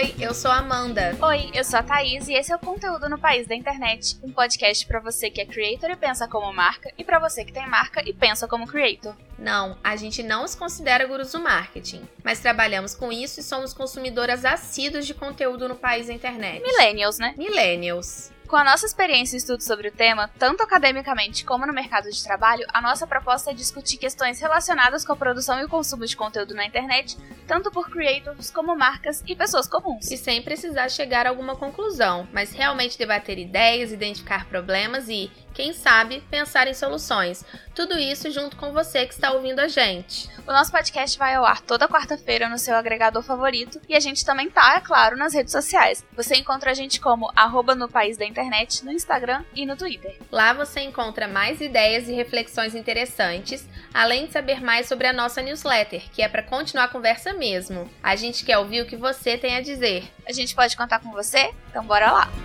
Oi, eu sou a Amanda. Oi, eu sou a Thaís e esse é o Conteúdo no País da Internet, um podcast para você que é creator e pensa como marca e para você que tem marca e pensa como creator. Não, a gente não se considera gurus do marketing, mas trabalhamos com isso e somos consumidoras assíduas de conteúdo no país da internet. Millennials, né? Millennials. Com a nossa experiência e estudo sobre o tema, tanto academicamente como no mercado de trabalho, a nossa proposta é discutir questões relacionadas com a produção e o consumo de conteúdo na internet, tanto por creators como marcas e pessoas comuns. E sem precisar chegar a alguma conclusão, mas realmente debater ideias, identificar problemas e, quem sabe, pensar em soluções. Tudo isso junto com você que está ouvindo a gente. O nosso podcast vai ao ar toda quarta-feira no seu agregador favorito e a gente também tá, é claro, nas redes sociais. Você encontra a gente como arroba no país da internet, no Instagram e no Twitter. Lá você encontra mais ideias e reflexões interessantes, além de saber mais sobre a nossa newsletter, que é para continuar a conversa mesmo. A gente quer ouvir o que você tem a dizer. A gente pode contar com você? Então bora lá!